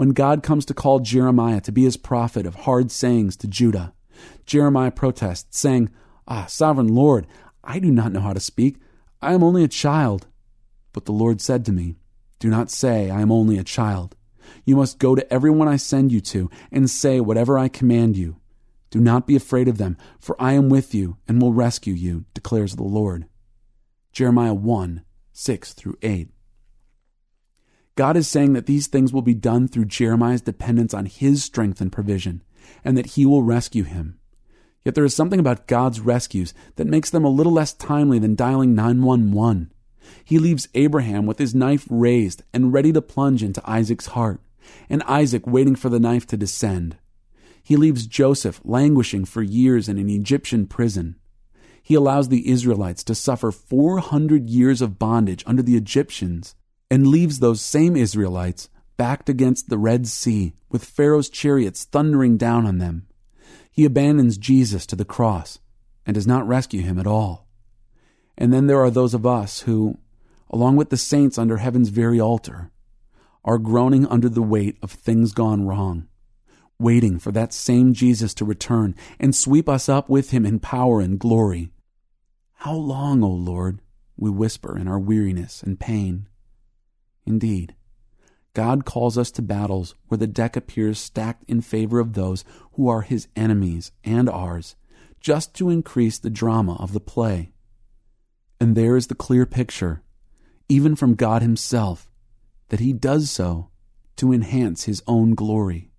When God comes to call Jeremiah to be his prophet of hard sayings to Judah, Jeremiah protests, saying, Ah, sovereign Lord, I do not know how to speak. I am only a child. But the Lord said to me, Do not say, I am only a child. You must go to everyone I send you to and say whatever I command you. Do not be afraid of them, for I am with you and will rescue you, declares the Lord. Jeremiah 1 6 through 8. God is saying that these things will be done through Jeremiah's dependence on his strength and provision, and that he will rescue him. Yet there is something about God's rescues that makes them a little less timely than dialing 911. He leaves Abraham with his knife raised and ready to plunge into Isaac's heart, and Isaac waiting for the knife to descend. He leaves Joseph languishing for years in an Egyptian prison. He allows the Israelites to suffer 400 years of bondage under the Egyptians and leaves those same Israelites backed against the Red Sea with Pharaoh's chariots thundering down on them. He abandons Jesus to the cross and does not rescue him at all. And then there are those of us who, along with the saints under heaven's very altar, are groaning under the weight of things gone wrong waiting for that same Jesus to return and sweep us up with him in power and glory. How long, O Lord? we whisper in our weariness and pain. Indeed, God calls us to battles where the deck appears stacked in favor of those who are his enemies and ours, just to increase the drama of the play. And there is the clear picture, even from God himself, that he does so to enhance his own glory.